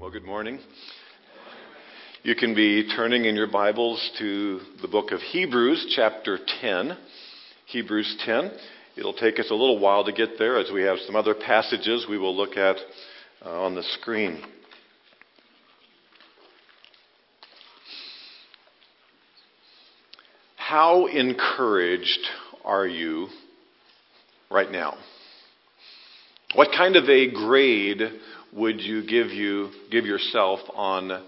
Well, good morning. You can be turning in your Bibles to the book of Hebrews, chapter 10. Hebrews 10. It'll take us a little while to get there as we have some other passages we will look at uh, on the screen. How encouraged are you right now? What kind of a grade would you give you give yourself on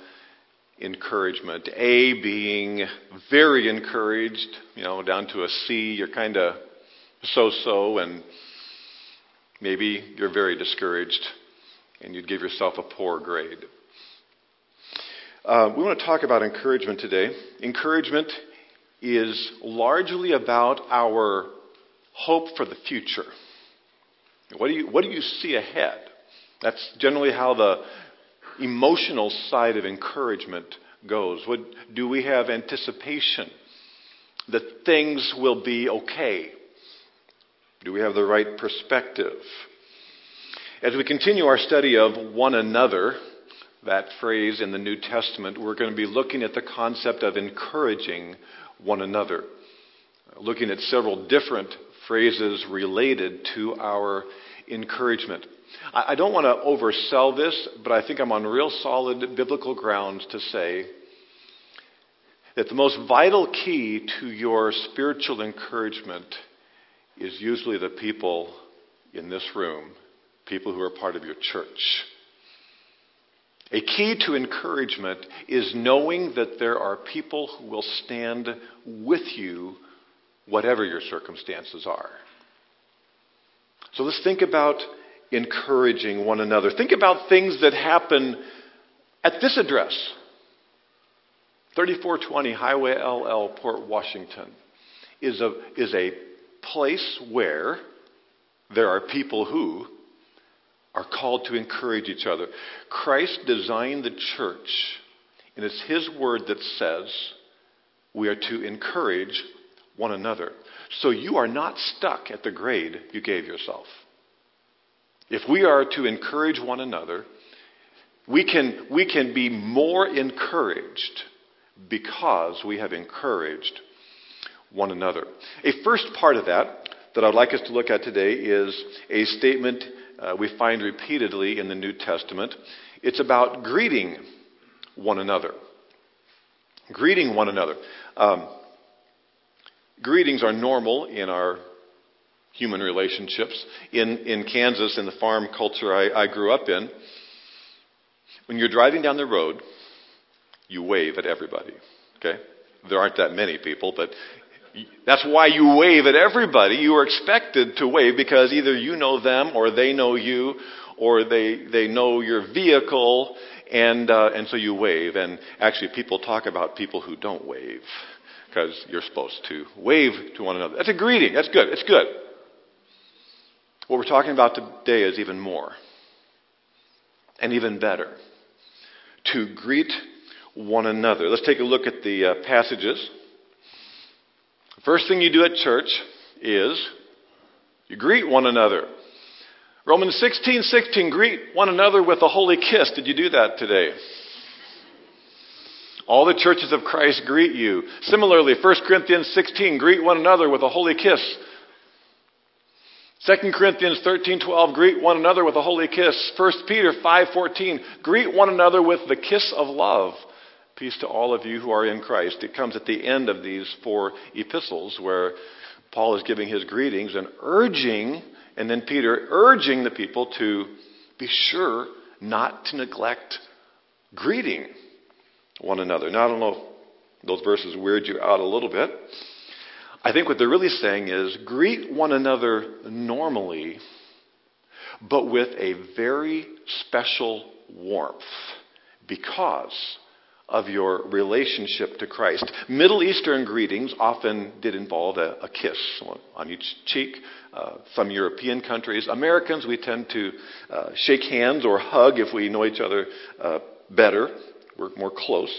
encouragement? A being very encouraged, you know, down to a C, you're kind of so-so, and maybe you're very discouraged, and you'd give yourself a poor grade. Uh, we want to talk about encouragement today. Encouragement is largely about our hope for the future. What do you, what do you see ahead? That's generally how the emotional side of encouragement goes. What, do we have anticipation that things will be okay? Do we have the right perspective? As we continue our study of one another, that phrase in the New Testament, we're going to be looking at the concept of encouraging one another, looking at several different phrases related to our encouragement. I don't want to oversell this, but I think I'm on real solid biblical grounds to say that the most vital key to your spiritual encouragement is usually the people in this room, people who are part of your church. A key to encouragement is knowing that there are people who will stand with you, whatever your circumstances are. So let's think about encouraging one another. Think about things that happen at this address 3420 Highway LL, Port Washington, is a, is a place where there are people who are called to encourage each other. Christ designed the church, and it's His word that says we are to encourage one another. So you are not stuck at the grade you gave yourself. If we are to encourage one another, we can, we can be more encouraged because we have encouraged one another. A first part of that that I'd like us to look at today is a statement uh, we find repeatedly in the New Testament. It's about greeting one another. Greeting one another. Um, greetings are normal in our human relationships. In, in Kansas, in the farm culture I, I grew up in, when you're driving down the road, you wave at everybody. Okay? There aren't that many people, but that's why you wave at everybody. You are expected to wave because either you know them or they know you or they, they know your vehicle and, uh, and so you wave. And actually people talk about people who don't wave because you're supposed to wave to one another. That's a greeting. That's good. It's good. What we're talking about today is even more and even better to greet one another. Let's take a look at the uh, passages. First thing you do at church is you greet one another. Romans 16, 16, greet one another with a holy kiss. Did you do that today? All the churches of Christ greet you. Similarly, 1 Corinthians 16, greet one another with a holy kiss. 2 Corinthians 13:12 greet one another with a holy kiss. 1 Peter 5:14 greet one another with the kiss of love. Peace to all of you who are in Christ. It comes at the end of these four epistles where Paul is giving his greetings and urging and then Peter urging the people to be sure not to neglect greeting one another. Now I don't know if those verses weird you out a little bit. I think what they're really saying is greet one another normally, but with a very special warmth because of your relationship to Christ. Middle Eastern greetings often did involve a, a kiss on each cheek. Uh, some European countries, Americans, we tend to uh, shake hands or hug if we know each other uh, better. We're more close.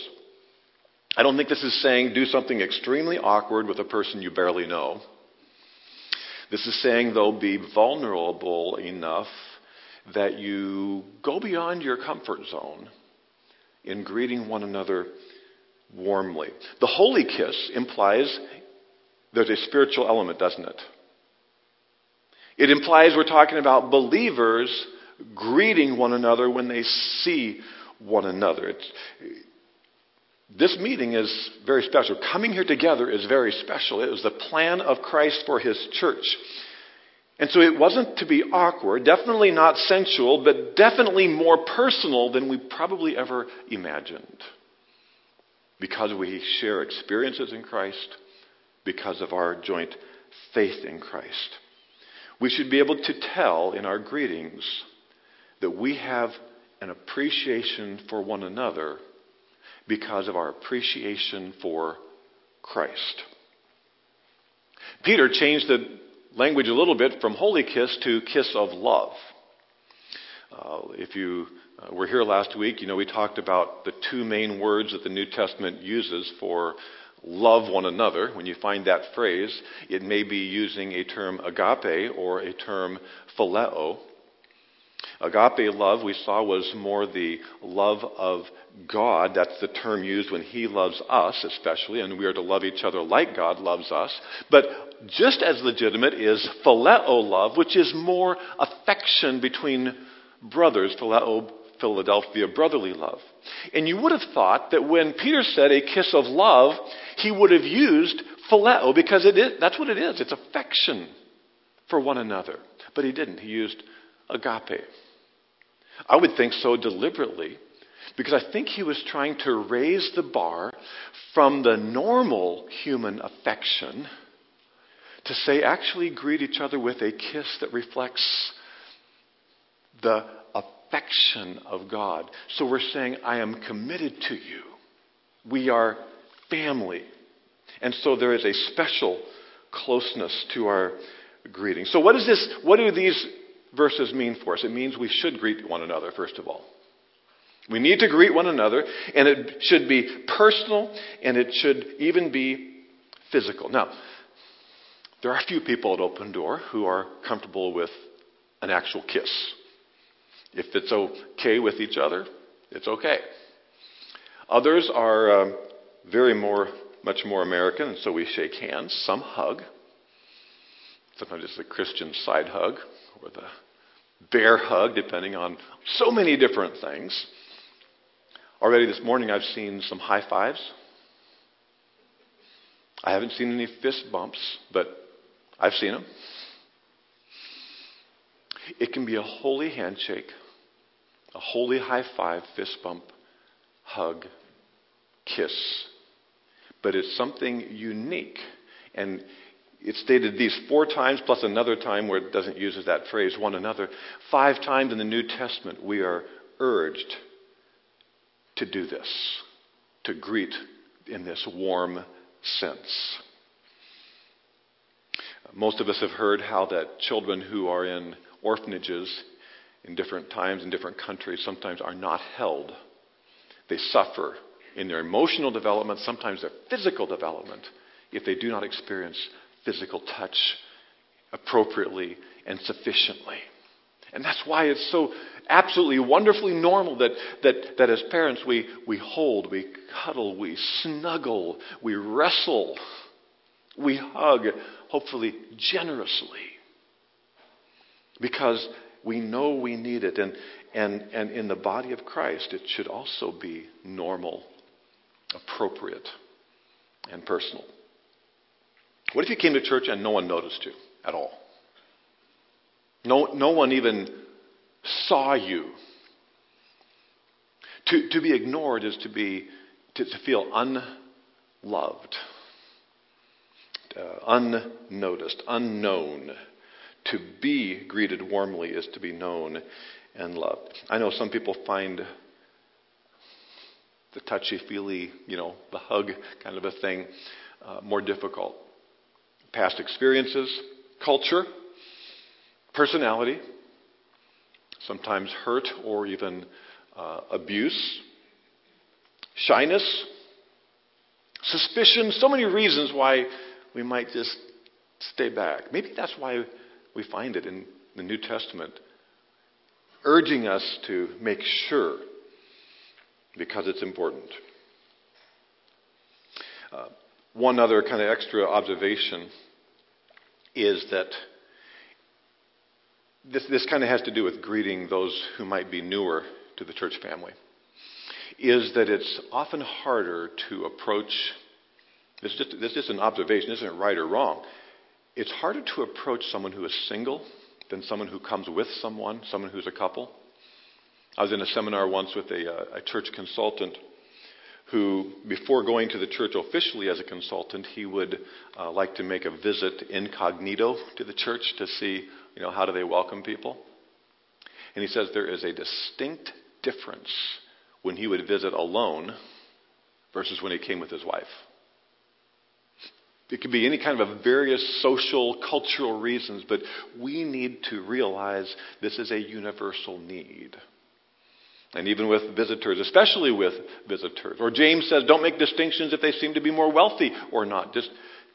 I don't think this is saying do something extremely awkward with a person you barely know. This is saying, though, be vulnerable enough that you go beyond your comfort zone in greeting one another warmly. The holy kiss implies there's a spiritual element, doesn't it? It implies we're talking about believers greeting one another when they see one another. It's, this meeting is very special. Coming here together is very special. It was the plan of Christ for his church. And so it wasn't to be awkward, definitely not sensual, but definitely more personal than we probably ever imagined. Because we share experiences in Christ, because of our joint faith in Christ. We should be able to tell in our greetings that we have an appreciation for one another because of our appreciation for Christ. Peter changed the language a little bit from holy kiss to kiss of love. Uh, if you uh, were here last week, you know we talked about the two main words that the New Testament uses for love one another. When you find that phrase, it may be using a term agape or a term phileo. Agape love, we saw, was more the love of God. That's the term used when He loves us, especially, and we are to love each other like God loves us. But just as legitimate is phileo love, which is more affection between brothers, phileo Philadelphia, brotherly love. And you would have thought that when Peter said a kiss of love, he would have used phileo because it is, that's what it is. It's affection for one another. But he didn't. He used agape. I would think so deliberately because I think he was trying to raise the bar from the normal human affection to say, actually, greet each other with a kiss that reflects the affection of God. So we're saying, I am committed to you. We are family. And so there is a special closeness to our greeting. So what is this? What do these verses mean for us? It means we should greet one another, first of all. We need to greet one another, and it should be personal, and it should even be physical. Now, there are a few people at Open Door who are comfortable with an actual kiss. If it's okay with each other, it's okay. Others are um, very more, much more American, and so we shake hands. Some hug. Sometimes it's the Christian side hug or the bear hug, depending on so many different things. Already this morning, I've seen some high fives. I haven't seen any fist bumps, but I've seen them. It can be a holy handshake a holy high five, fist bump, hug, kiss. But it's something unique. And it's stated these four times, plus another time where it doesn't use that phrase, one another. Five times in the New Testament, we are urged to do this, to greet in this warm sense. Most of us have heard how that children who are in orphanages in different times in different countries sometimes are not held. They suffer in their emotional development, sometimes their physical development, if they do not experience physical touch appropriately and sufficiently. And that's why it's so absolutely wonderfully normal that, that, that as parents we, we hold, we cuddle, we snuggle, we wrestle, we hug, hopefully generously. Because we know we need it. And, and, and in the body of Christ, it should also be normal, appropriate, and personal. What if you came to church and no one noticed you at all? No, no one even saw you. To, to be ignored is to be to, to feel unloved, uh, unnoticed, unknown. To be greeted warmly is to be known and loved. I know some people find the touchy feely, you know, the hug kind of a thing uh, more difficult. Past experiences, culture, personality, sometimes hurt or even uh, abuse, shyness, suspicion, so many reasons why we might just stay back. Maybe that's why we find it in the New Testament. urging us to make sure because it's important. Uh, one other kind of extra observation is that this, this kind of has to do with greeting those who might be newer to the church family. Is that it's often harder to approach, this is just, this is just an observation, this isn't right or wrong. It's harder to approach someone who is single than someone who comes with someone, someone who's a couple. I was in a seminar once with a, uh, a church consultant who, before going to the church officially as a consultant, he would uh, like to make a visit incognito to the church to see, you know, how do they welcome people. And he says there is a distinct difference when he would visit alone versus when he came with his wife. It could be any kind of various social, cultural reasons, but we need to realize this is a universal need. And even with visitors, especially with visitors. Or James says, don't make distinctions if they seem to be more wealthy or not. Just,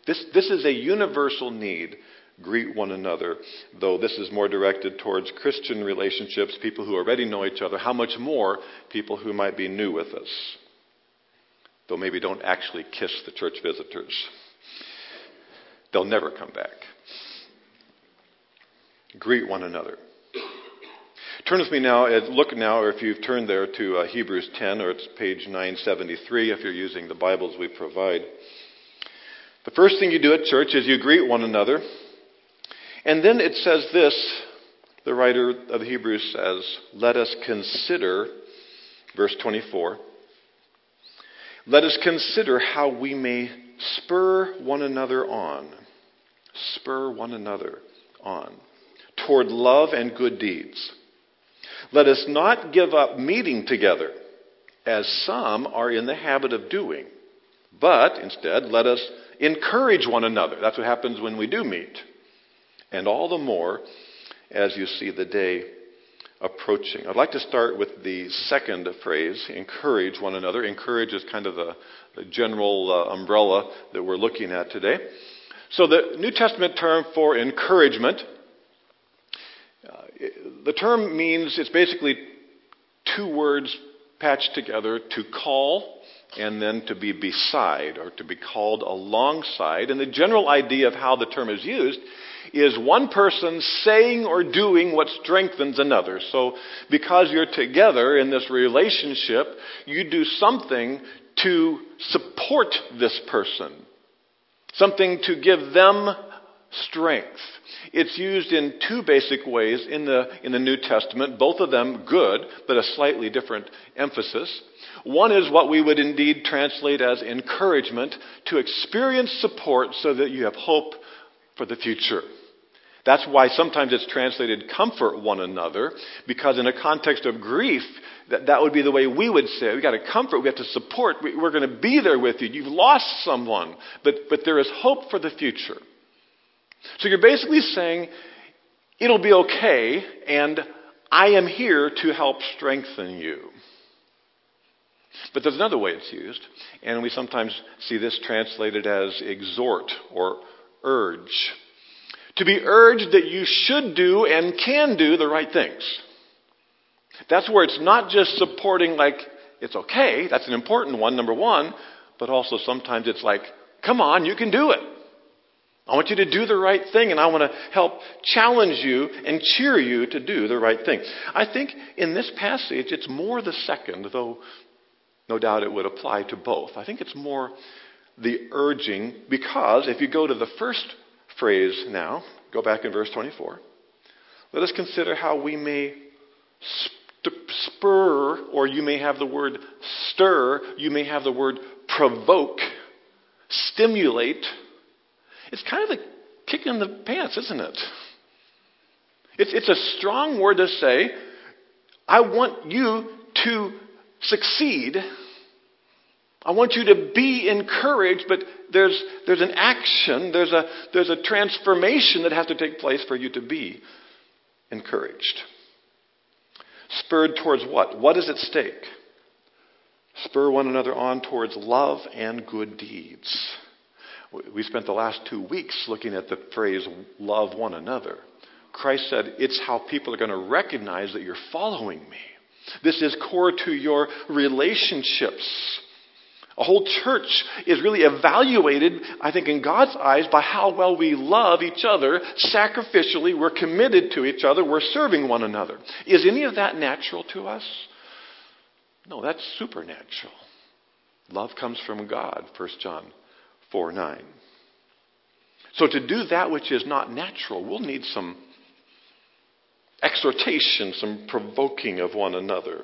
this, this is a universal need. Greet one another, though this is more directed towards Christian relationships, people who already know each other. How much more people who might be new with us, though maybe don't actually kiss the church visitors. They'll never come back. Greet one another. Turn with me now, uh, look now, or if you've turned there to uh, Hebrews 10, or it's page 973 if you're using the Bibles we provide. The first thing you do at church is you greet one another. And then it says this the writer of Hebrews says, Let us consider, verse 24, let us consider how we may spur one another on. Spur one another on toward love and good deeds. Let us not give up meeting together, as some are in the habit of doing, but instead let us encourage one another. That's what happens when we do meet. And all the more as you see the day approaching. I'd like to start with the second phrase, encourage one another. Encourage is kind of the, general uh, umbrella that we're looking at today. So the New Testament term for encouragement the term means it's basically two words patched together to call and then to be beside or to be called alongside. And the general idea of how the term is used is one person saying or doing what strengthens another. So because you're together in this relationship, you do something to support this person. Something to give them strength. It's used in two basic ways in the, in the New Testament, both of them good, but a slightly different emphasis. One is what we would indeed translate as encouragement to experience support so that you have hope for the future. That's why sometimes it's translated comfort one another, because in a context of grief, that, that would be the way we would say it. We've got to comfort, we have to support, we, we're going to be there with you. You've lost someone, but, but there is hope for the future. So you're basically saying, it'll be okay, and I am here to help strengthen you. But there's another way it's used, and we sometimes see this translated as exhort or urge. To be urged that you should do and can do the right things. That's where it's not just supporting like it's okay, that's an important one, number one, but also sometimes it's like, come on, you can do it. I want you to do the right thing, and I want to help challenge you and cheer you to do the right thing. I think in this passage, it's more the second, though no doubt it would apply to both. I think it's more the urging, because if you go to the first phrase now, go back in verse 24, let us consider how we may spur, or you may have the word stir, you may have the word provoke, stimulate it's kind of a kick in the pants, isn't it? It's, it's a strong word to say, I want you to succeed. I want you to be encouraged, but there's, there's an action, there's a, there's a transformation that has to take place for you to be encouraged. Spurred towards what? What is at stake? Spur one another on towards love and good deeds. We spent the last two weeks looking at the phrase love one another. Christ said, It's how people are going to recognize that you're following me. This is core to your relationships. A whole church is really evaluated, I think, in God's eyes by how well we love each other sacrificially. We're committed to each other. We're serving one another. Is any of that natural to us? No, that's supernatural. Love comes from God, 1 John 4 9. So to do that which is not natural, we'll need some exhortation, some provoking of one another.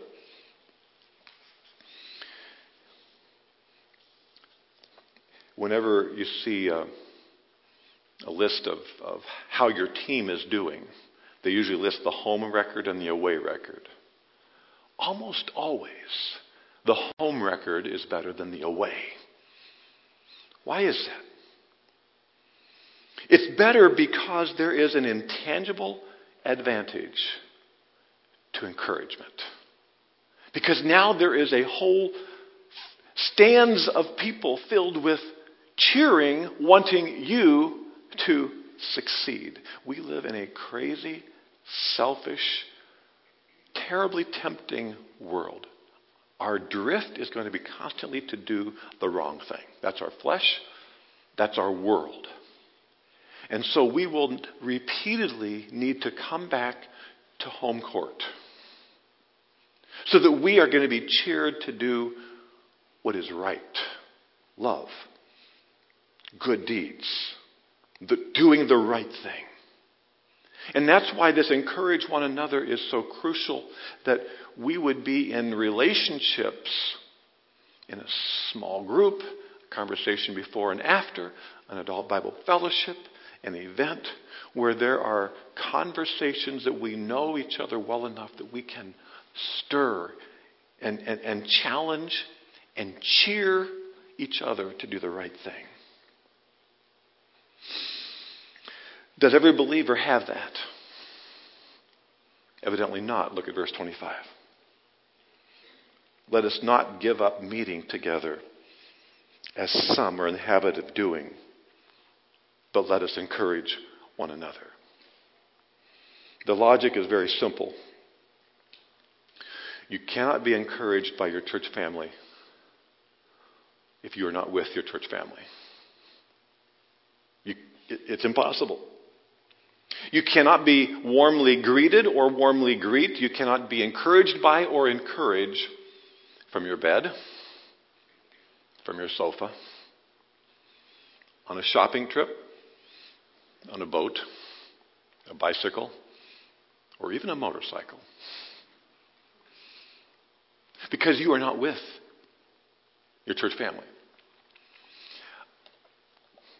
Whenever you see a, a list of, of how your team is doing, they usually list the home record and the away record. Almost always, the home record is better than the away. Why is that? It's better because there is an intangible advantage to encouragement. Because now there is a whole stands of people filled with cheering, wanting you to succeed. We live in a crazy, selfish, terribly tempting world. Our drift is going to be constantly to do the wrong thing. That's our flesh, that's our world. And so we will repeatedly need to come back to home court so that we are going to be cheered to do what is right love, good deeds, the, doing the right thing. And that's why this encourage one another is so crucial that we would be in relationships in a small group, conversation before and after, an adult Bible fellowship, an event where there are conversations that we know each other well enough that we can stir and, and, and challenge and cheer each other to do the right thing. Does every believer have that? Evidently not. Look at verse 25. Let us not give up meeting together as some are in the habit of doing but let us encourage one another. The logic is very simple. You cannot be encouraged by your church family if you are not with your church family. You, it, it's impossible. You cannot be warmly greeted or warmly greet. You cannot be encouraged by or encourage from your bed, from your sofa, on a shopping trip, on a boat, a bicycle, or even a motorcycle. Because you are not with your church family.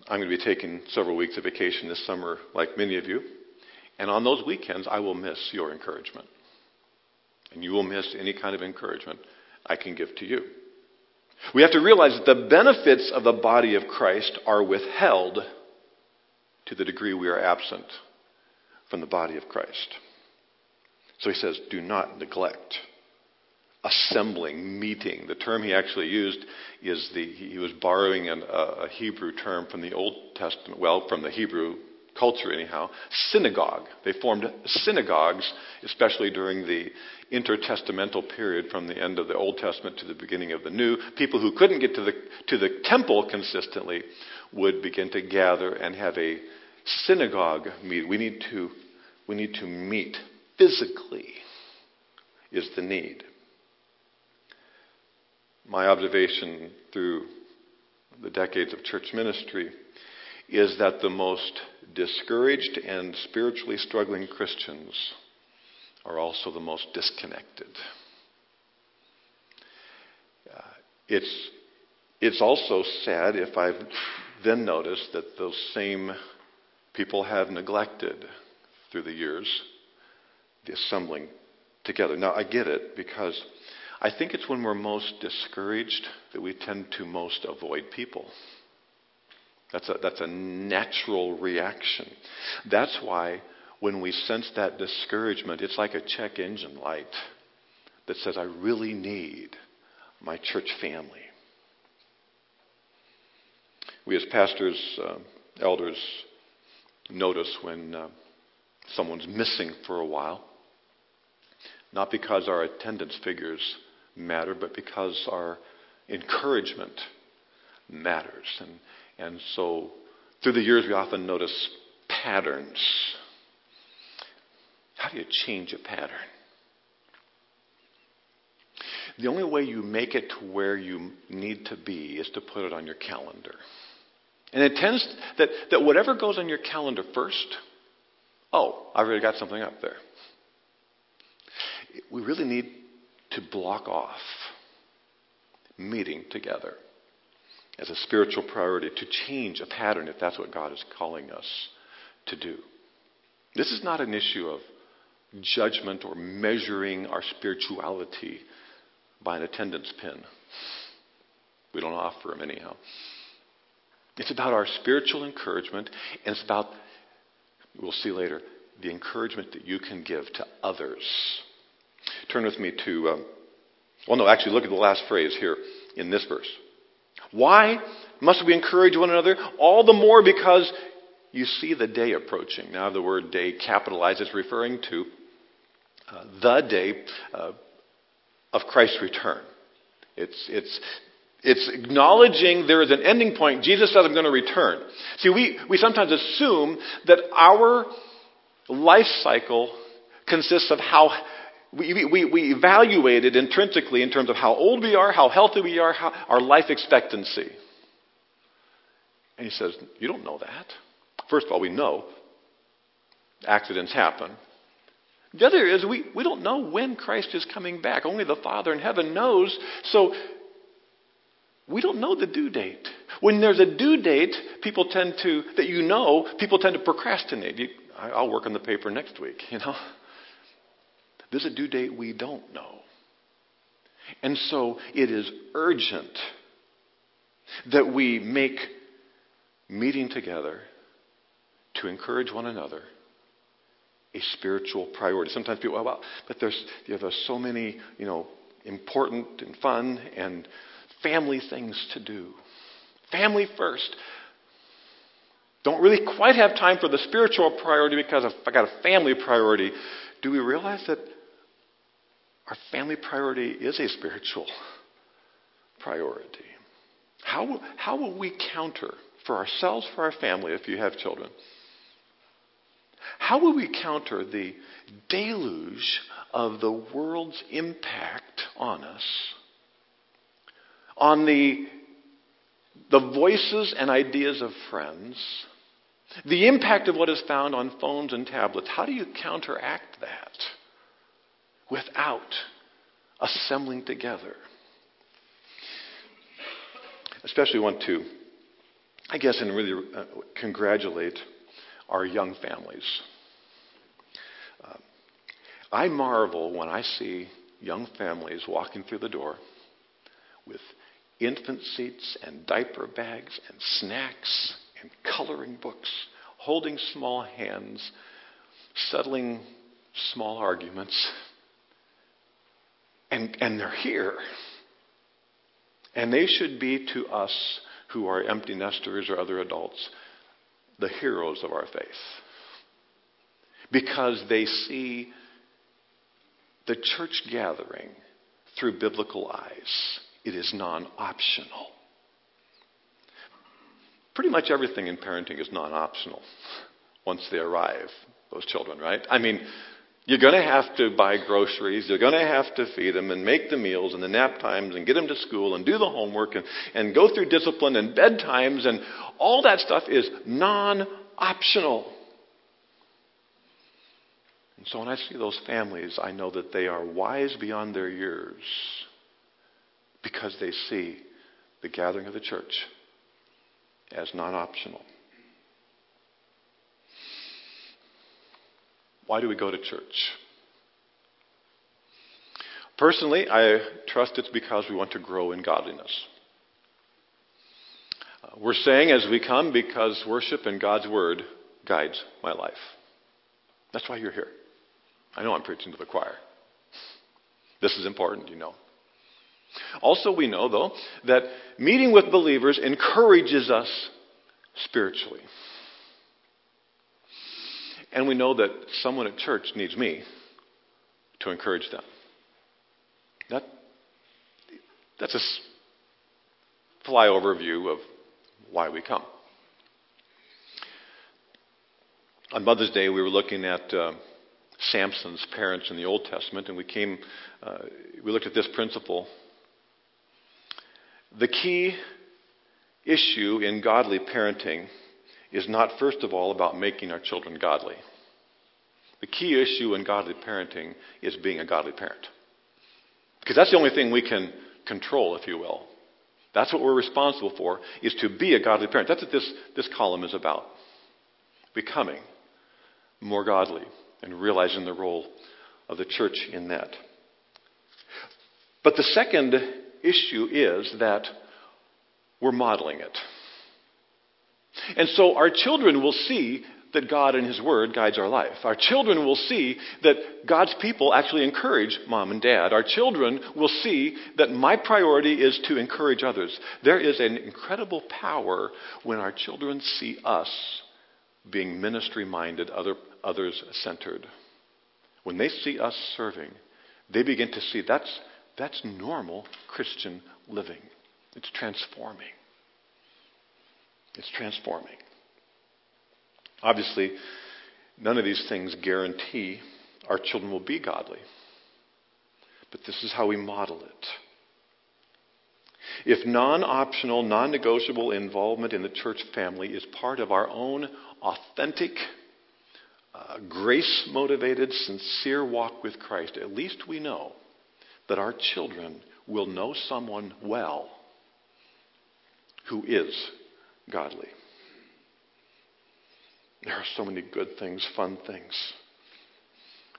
I'm going to be taking several weeks of vacation this summer, like many of you. And on those weekends, I will miss your encouragement. And you will miss any kind of encouragement I can give to you. We have to realize that the benefits of the body of Christ are withheld to the degree we are absent from the body of Christ. So he says, do not neglect assembling, meeting. The term he actually used is the, he was borrowing an, a Hebrew term from the Old Testament, well, from the Hebrew culture anyhow, synagogue. They formed synagogues, especially during the intertestamental period from the end of the Old Testament to the beginning of the New. People who couldn't get to the, to the temple consistently would begin to gather and have a synagogue meet. We need to, we need to meet physically, is the need. My observation through the decades of church ministry is that the most discouraged and spiritually struggling Christians are also the most disconnected. Uh, it's, it's also sad if I've then noticed that those same people have neglected through the years the assembling together. Now, I get it because I think it's when we're most discouraged that we tend to most avoid people. That's a, that's a natural reaction. That's why when we sense that discouragement, it's like a check engine light that says, I really need my church family. We, as pastors, uh, elders, notice when uh, someone's missing for a while. Not because our attendance figures matter, but because our encouragement matters. And, and so through the years, we often notice patterns. How do you change a pattern? The only way you make it to where you need to be is to put it on your calendar. And it tends that, that whatever goes on your calendar first, oh, I've already got something up there. We really need to block off meeting together as a spiritual priority to change a pattern if that's what God is calling us to do. This is not an issue of judgment or measuring our spirituality by an attendance pin. We don't offer them anyhow. It's about our spiritual encouragement, and it's about, we'll see later, the encouragement that you can give to others. Turn with me to, um, well, no, actually, look at the last phrase here in this verse. Why must we encourage one another? All the more because you see the day approaching. Now, the word day capitalized is referring to uh, the day uh, of Christ's return. It's, it's, it's acknowledging there is an ending point. Jesus says, I'm going to return. See, we, we sometimes assume that our life cycle consists of how we, we, we evaluate it intrinsically in terms of how old we are, how healthy we are, how, our life expectancy. And he says, You don't know that. First of all, we know accidents happen. The other is we, we don't know when Christ is coming back. Only the Father in heaven knows. So we don't know the due date. When there's a due date, people tend to, that you know, people tend to procrastinate. You, I'll work on the paper next week, you know. There's a due date we don't know. And so it is urgent that we make meeting together to encourage one another a spiritual priority. Sometimes people, oh, well, but there's, you know, there's so many, you know, important and fun and family things to do. Family first. Don't really quite have time for the spiritual priority because I've got a family priority. Do we realize that our family priority is a spiritual priority? How, how will we counter for ourselves, for our family, if you have children? How will we counter the deluge of the world's impact on us, on the, the voices and ideas of friends, the impact of what is found on phones and tablets? How do you counteract that without assembling together? Especially want to, I guess, and really uh, congratulate our young families. Uh, I marvel when I see young families walking through the door with infant seats and diaper bags and snacks and coloring books, holding small hands, settling small arguments. And, and they're here. And they should be to us who are empty nesters or other adults the heroes of our faith because they see the church gathering through biblical eyes. It is non optional. Pretty much everything in parenting is non optional once they arrive, those children, right? I mean, you're going to have to buy groceries. You're going to have to feed them and make the meals and the nap times and get them to school and do the homework and, and go through discipline and bedtimes and all that stuff is non optional. And so when I see those families, I know that they are wise beyond their years because they see the gathering of the church as non optional. Why do we go to church? Personally, I trust it's because we want to grow in godliness. Uh, we're saying as we come because worship and God's Word guides my life. That's why you're here. I know I'm preaching to the choir. This is important, you know. Also, we know, though, that meeting with believers encourages us spiritually. And we know that someone at church needs me to encourage them. That, that's a flyover view of why we come. On Mother's Day, we were looking at uh, Samson's parents in the Old Testament, and we came, uh, we looked at this principle. The key issue in godly parenting is not, first of all, about making our children godly. The key issue in godly parenting is being a godly parent. Because that's the only thing we can control, if you will. That's what we're responsible for, is to be a godly parent. That's what this, this column is about. Becoming more godly and realizing the role of the church in that. But the second issue is that we're modeling it. And so our children will see that God and His Word guides our life. Our children will see that God's people actually encourage mom and dad. Our children will see that my priority is to encourage others. There is an incredible power when our children see us being ministry minded, other, others centered. When they see us serving, they begin to see that's, that's normal Christian living. It's transforming. It's transforming. Obviously, none of these things guarantee our children will be godly. But this is how we model it. If non optional, non negotiable involvement in the church family is part of our own authentic, uh, grace motivated, sincere walk with Christ, at least we know that our children will know someone well who is godly. There are so many good things, fun things,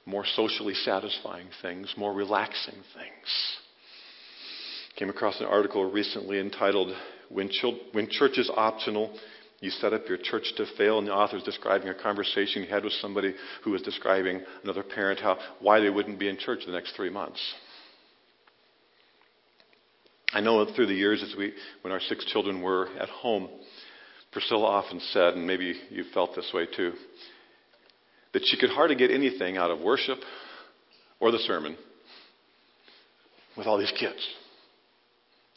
more socially satisfying things, more relaxing things. Came across an article recently entitled When, Chil- when Church is Optional, You Set Up Your Church to Fail. And the author is describing a conversation he had with somebody who was describing another parent how why they wouldn't be in church the next three months. I know through the years as we when our six children were at home, Priscilla often said, and maybe you felt this way too, that she could hardly get anything out of worship or the sermon with all these kids.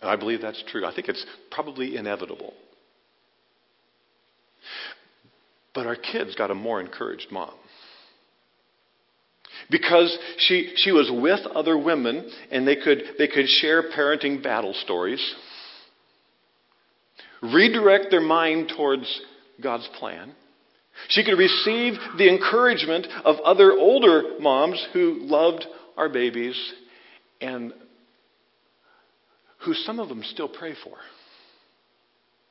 And I believe that's true. I think it's probably inevitable. But our kids got a more encouraged mom. Because she, she was with other women and they could, they could share parenting battle stories redirect their mind towards God's plan. She could receive the encouragement of other older moms who loved our babies and who some of them still pray for,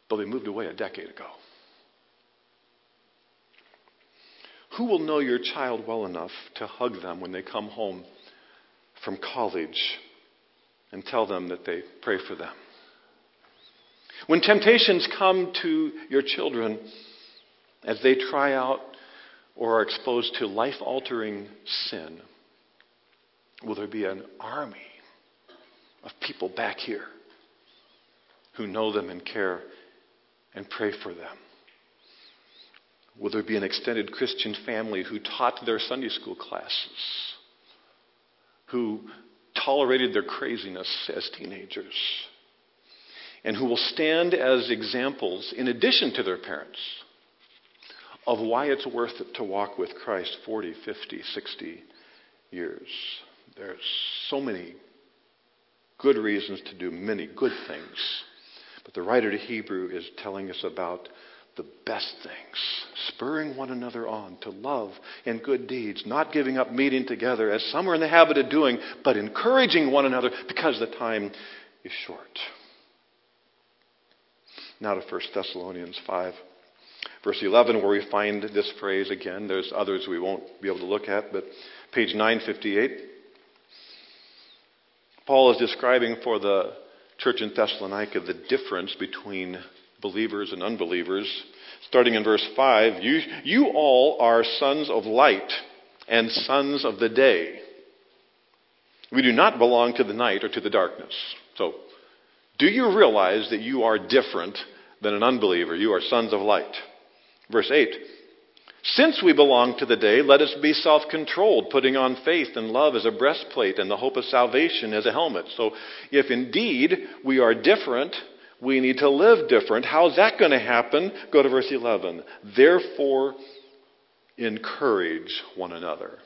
though they moved away a decade ago. Who will know your child well enough to hug them when they come home from college and tell them that they pray for them? When temptations come to your children as they try out or are exposed to life altering sin, will there be an army of people back here who know them and care and pray for them? Will there be an extended Christian family who taught their Sunday school classes, who tolerated their craziness as teenagers? and who will stand as examples, in addition to their parents, of why it's worth it to walk with Christ 40, 50, 60 years. There's so many good reasons to do many good things. But the writer to Hebrew is telling us about the best things, spurring one another on to love and good deeds, not giving up meeting together as some are in the habit of doing, but encouraging one another because the time is short. Now to 1 Thessalonians 5, verse 11, where we find this phrase again. There's others we won't be able to look at, but page 958. Paul is describing for the church in Thessalonica the difference between believers and unbelievers. Starting in verse 5, you, you all are sons of light and sons of the day. We do not belong to the night or to the darkness. So do you realize that you are different than an unbeliever? You are sons of light. Verse 8 Since we belong to the day, let us be self controlled, putting on faith and love as a breastplate and the hope of salvation as a helmet. So, if indeed we are different, we need to live different. How's that going to happen? Go to verse 11. Therefore, encourage one another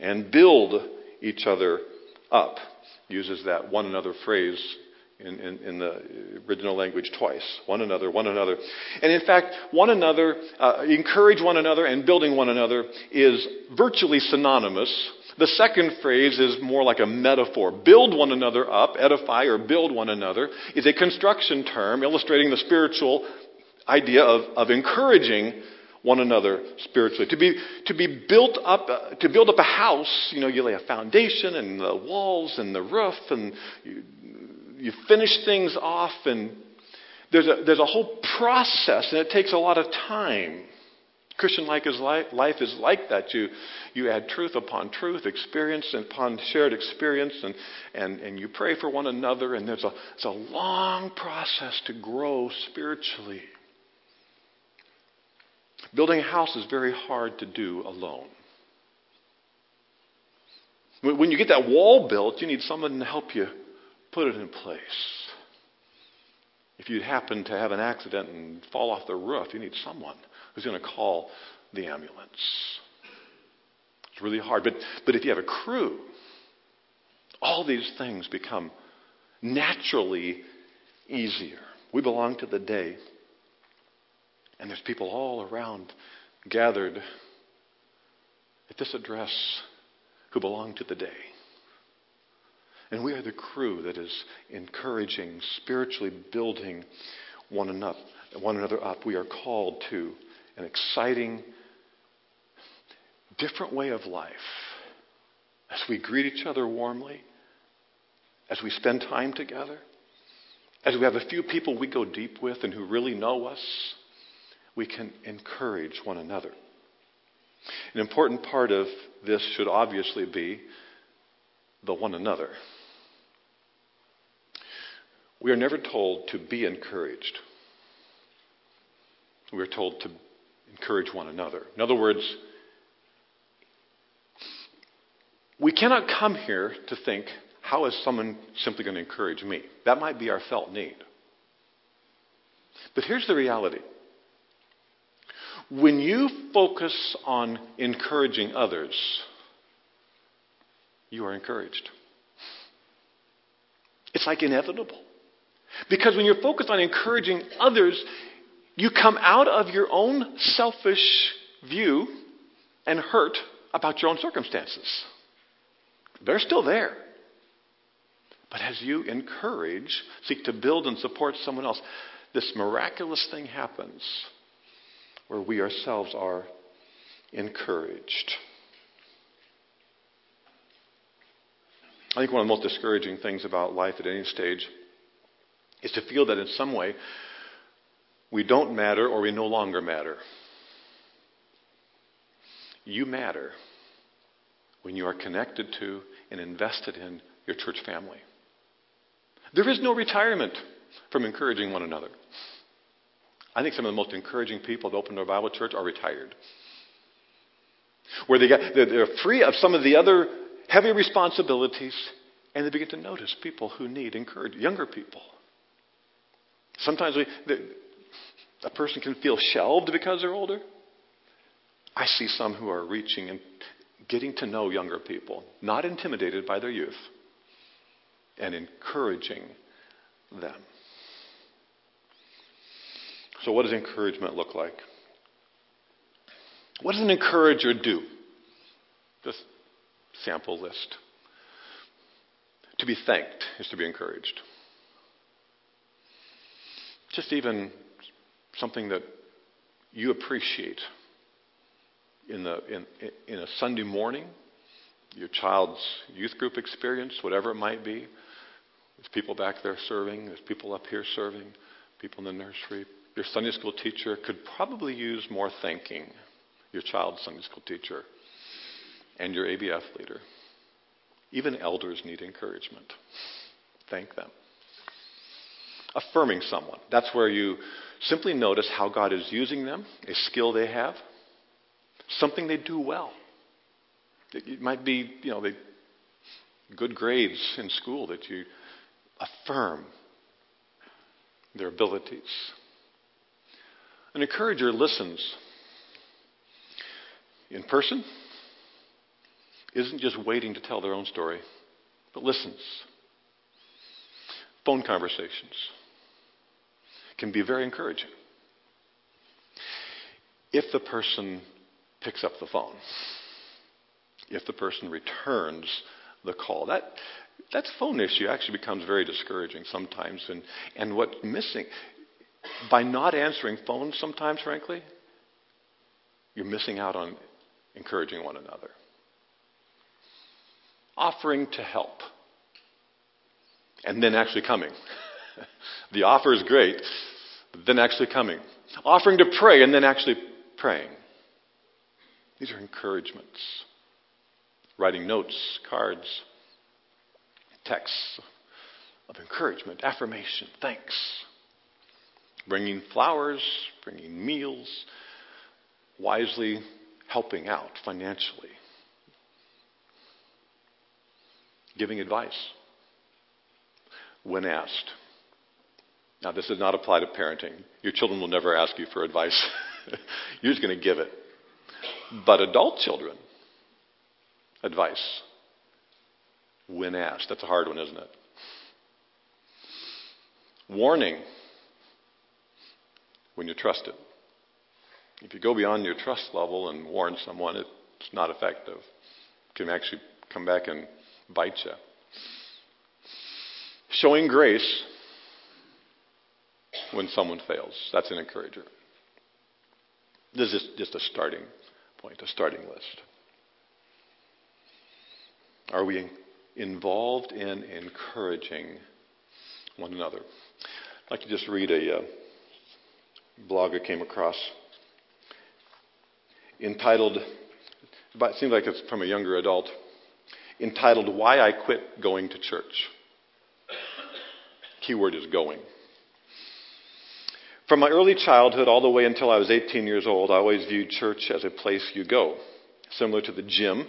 and build each other up. Uses that one another phrase in, in, in, the original language twice. One another, one another. And in fact, one another, uh, encourage one another and building one another is virtually synonymous. The second phrase is more like a metaphor. Build one another up, edify or build one another, is a construction term illustrating the spiritual idea of, of encouraging one another spiritually. To be, to be built up, uh, to build up a house, you know, you lay a foundation and the walls and the roof and you you finish things off, and there's a, there's a whole process, and it takes a lot of time. Christian life is like, life is like that. You, you add truth upon truth, experience upon shared experience, and, and, and you pray for one another, and there's a, it's a long process to grow spiritually. Building a house is very hard to do alone. When you get that wall built, you need someone to help you put it in place. If you happen to have an accident and fall off the roof, you need someone who's going to call the ambulance. It's really hard. But, but if you have a crew, all these things become naturally easier. We belong to the day, and there's people all around gathered at this address who belong to the day. And we are the crew that is encouraging, spiritually building one another, one another up. We are called to an exciting, different way of life as we greet each other warmly, as we spend time together, as we have a few people we go deep with and who really know us, we can encourage one another. An important part of this should obviously be the one another. We are never told to be encouraged. We are told to encourage one another. In other words, we cannot come here to think, how is someone simply going to encourage me? That might be our felt need. But here's the reality when you focus on encouraging others, you are encouraged. It's like inevitable. Because when you're focused on encouraging others, you come out of your own selfish view and hurt about your own circumstances. They're still there. But as you encourage, seek to build and support someone else, this miraculous thing happens where we ourselves are encouraged. I think one of the most discouraging things about life at any stage is to feel that in some way we don't matter or we no longer matter. You matter when you are connected to and invested in your church family. There is no retirement from encouraging one another. I think some of the most encouraging people that open their Bible church are retired. Where they get, they're free of some of the other heavy responsibilities and they begin to notice people who need encouragement, younger people. Sometimes we, a person can feel shelved because they're older. I see some who are reaching and getting to know younger people, not intimidated by their youth, and encouraging them. So, what does encouragement look like? What does an encourager do? Just sample list. To be thanked is to be encouraged just even something that you appreciate in, the, in, in a Sunday morning, your child's youth group experience, whatever it might be. There's people back there serving, there's people up here serving, people in the nursery. Your Sunday school teacher could probably use more thanking, your child's Sunday school teacher, and your ABF leader. Even elders need encouragement. Thank them affirming someone. That's where you simply notice how God is using them, a skill they have, something they do well. It might be, you know, they, good grades in school that you affirm their abilities. An encourager listens in person, isn't just waiting to tell their own story, but listens. Phone conversations can be very encouraging. If the person picks up the phone, if the person returns the call, that, that phone issue actually becomes very discouraging sometimes. And, and what's missing, by not answering phones sometimes, frankly, you're missing out on encouraging one another. Offering to help and then actually coming. the offer is great, but then actually coming. Offering to pray and then actually praying. These are encouragements. Writing notes, cards, texts of encouragement, affirmation, thanks. Bringing flowers, bringing meals, wisely helping out financially, giving advice when asked. Now, this does not apply to parenting. Your children will never ask you for advice, you're just going to give it. But adult children, advice when asked. That's a hard one, isn't it? Warning when you're trusted. If you go beyond your trust level and warn someone, it's not effective. It can actually come back and bite you. Showing grace when someone fails. That's an encourager. This is just a starting point, a starting list. Are we involved in encouraging one another? I'd like to just read a uh, blog I came across entitled, it seems like it's from a younger adult, entitled Why I Quit Going to Church. Keyword is going. From my early childhood all the way until I was 18 years old, I always viewed church as a place you go, similar to the gym,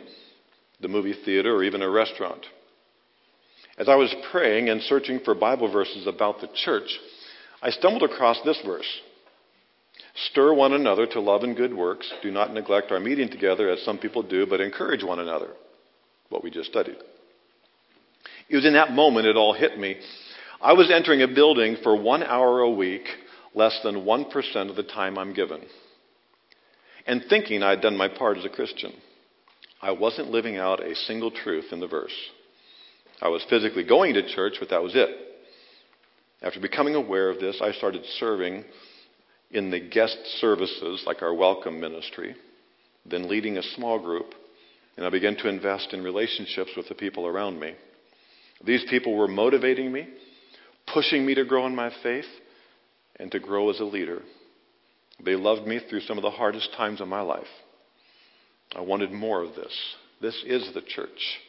the movie theater, or even a restaurant. As I was praying and searching for Bible verses about the church, I stumbled across this verse Stir one another to love and good works. Do not neglect our meeting together as some people do, but encourage one another. What we just studied. It was in that moment it all hit me. I was entering a building for one hour a week, less than 1% of the time I'm given, and thinking I'd done my part as a Christian. I wasn't living out a single truth in the verse. I was physically going to church, but that was it. After becoming aware of this, I started serving in the guest services, like our welcome ministry, then leading a small group, and I began to invest in relationships with the people around me. These people were motivating me, pushing me to grow in my faith, and to grow as a leader. They loved me through some of the hardest times of my life. I wanted more of this. This is the church,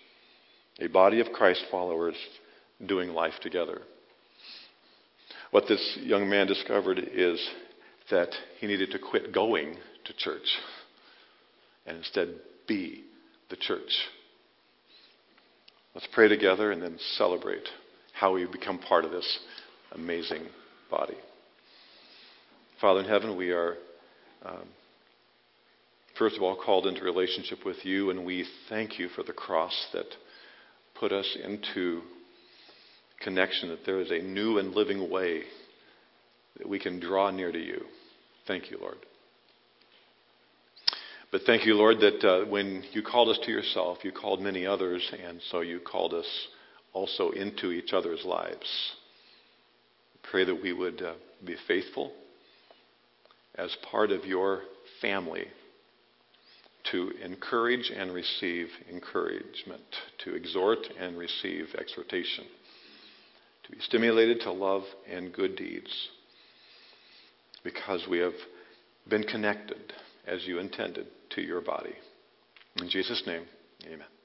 a body of Christ followers doing life together. What this young man discovered is that he needed to quit going to church and instead be the church. Let's pray together and then celebrate how we become part of this amazing body. Father in heaven, we are, um, first of all, called into relationship with you, and we thank you for the cross that put us into connection, that there is a new and living way that we can draw near to you. Thank you, Lord. But thank you, Lord, that uh, when you called us to yourself, you called many others, and so you called us also into each other's lives. Pray that we would uh, be faithful as part of your family to encourage and receive encouragement, to exhort and receive exhortation, to be stimulated to love and good deeds because we have been connected as you intended to your body. In Jesus' name, amen.